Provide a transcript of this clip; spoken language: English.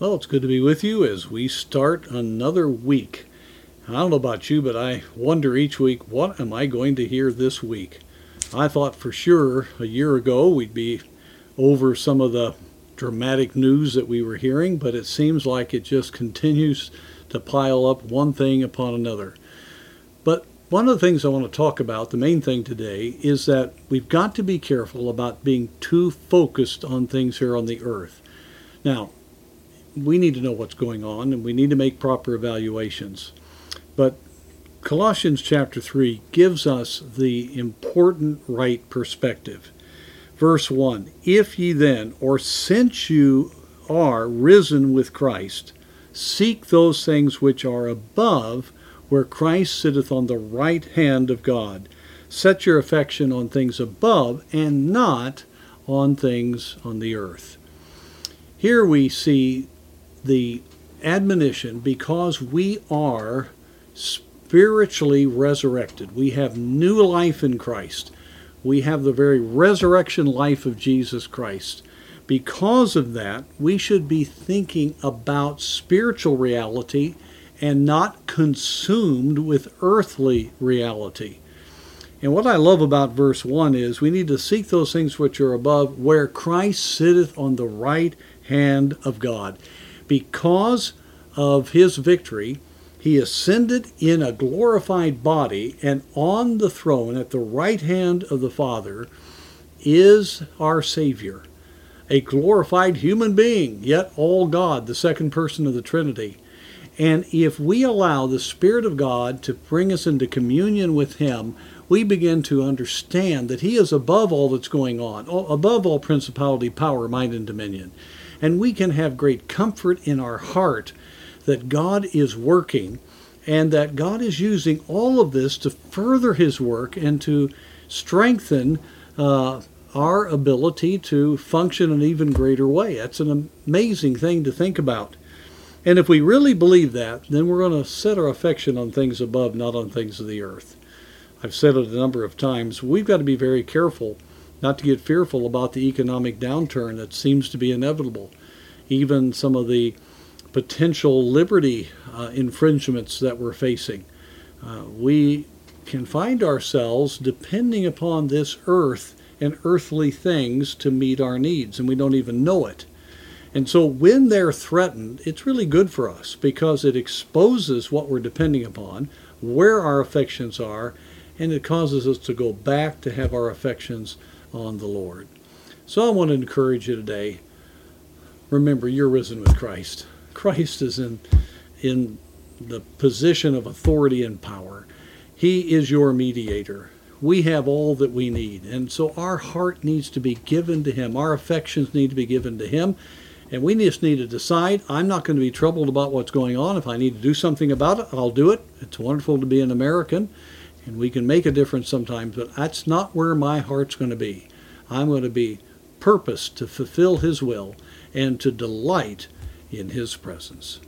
Well, it's good to be with you as we start another week. I don't know about you, but I wonder each week, what am I going to hear this week? I thought for sure a year ago we'd be over some of the dramatic news that we were hearing, but it seems like it just continues to pile up one thing upon another. But one of the things I want to talk about, the main thing today, is that we've got to be careful about being too focused on things here on the earth. Now, we need to know what's going on and we need to make proper evaluations. But Colossians chapter 3 gives us the important right perspective. Verse 1 If ye then, or since you are risen with Christ, seek those things which are above, where Christ sitteth on the right hand of God. Set your affection on things above and not on things on the earth. Here we see the admonition because we are spiritually resurrected. We have new life in Christ. We have the very resurrection life of Jesus Christ. Because of that, we should be thinking about spiritual reality and not consumed with earthly reality. And what I love about verse 1 is we need to seek those things which are above, where Christ sitteth on the right hand of God because of his victory, he ascended in a glorified body, and on the throne at the right hand of the Father is our Savior, a glorified human being, yet all God, the second person of the Trinity. And if we allow the Spirit of God to bring us into communion with Him, we begin to understand that He is above all that's going on, above all principality, power, might, and dominion. And we can have great comfort in our heart that God is working and that God is using all of this to further His work and to strengthen uh, our ability to function in an even greater way. That's an amazing thing to think about. And if we really believe that, then we're going to set our affection on things above, not on things of the earth. I've said it a number of times. We've got to be very careful not to get fearful about the economic downturn that seems to be inevitable. Even some of the potential liberty uh, infringements that we're facing. Uh, we can find ourselves depending upon this earth and earthly things to meet our needs, and we don't even know it. And so when they're threatened, it's really good for us because it exposes what we're depending upon, where our affections are, and it causes us to go back to have our affections on the Lord. So I want to encourage you today. Remember, you're risen with Christ. Christ is in in the position of authority and power. He is your mediator. We have all that we need. And so our heart needs to be given to Him. Our affections need to be given to Him. And we just need to decide I'm not going to be troubled about what's going on. If I need to do something about it, I'll do it. It's wonderful to be an American and we can make a difference sometimes, but that's not where my heart's going to be. I'm going to be purposed to fulfill His will and to delight in His presence.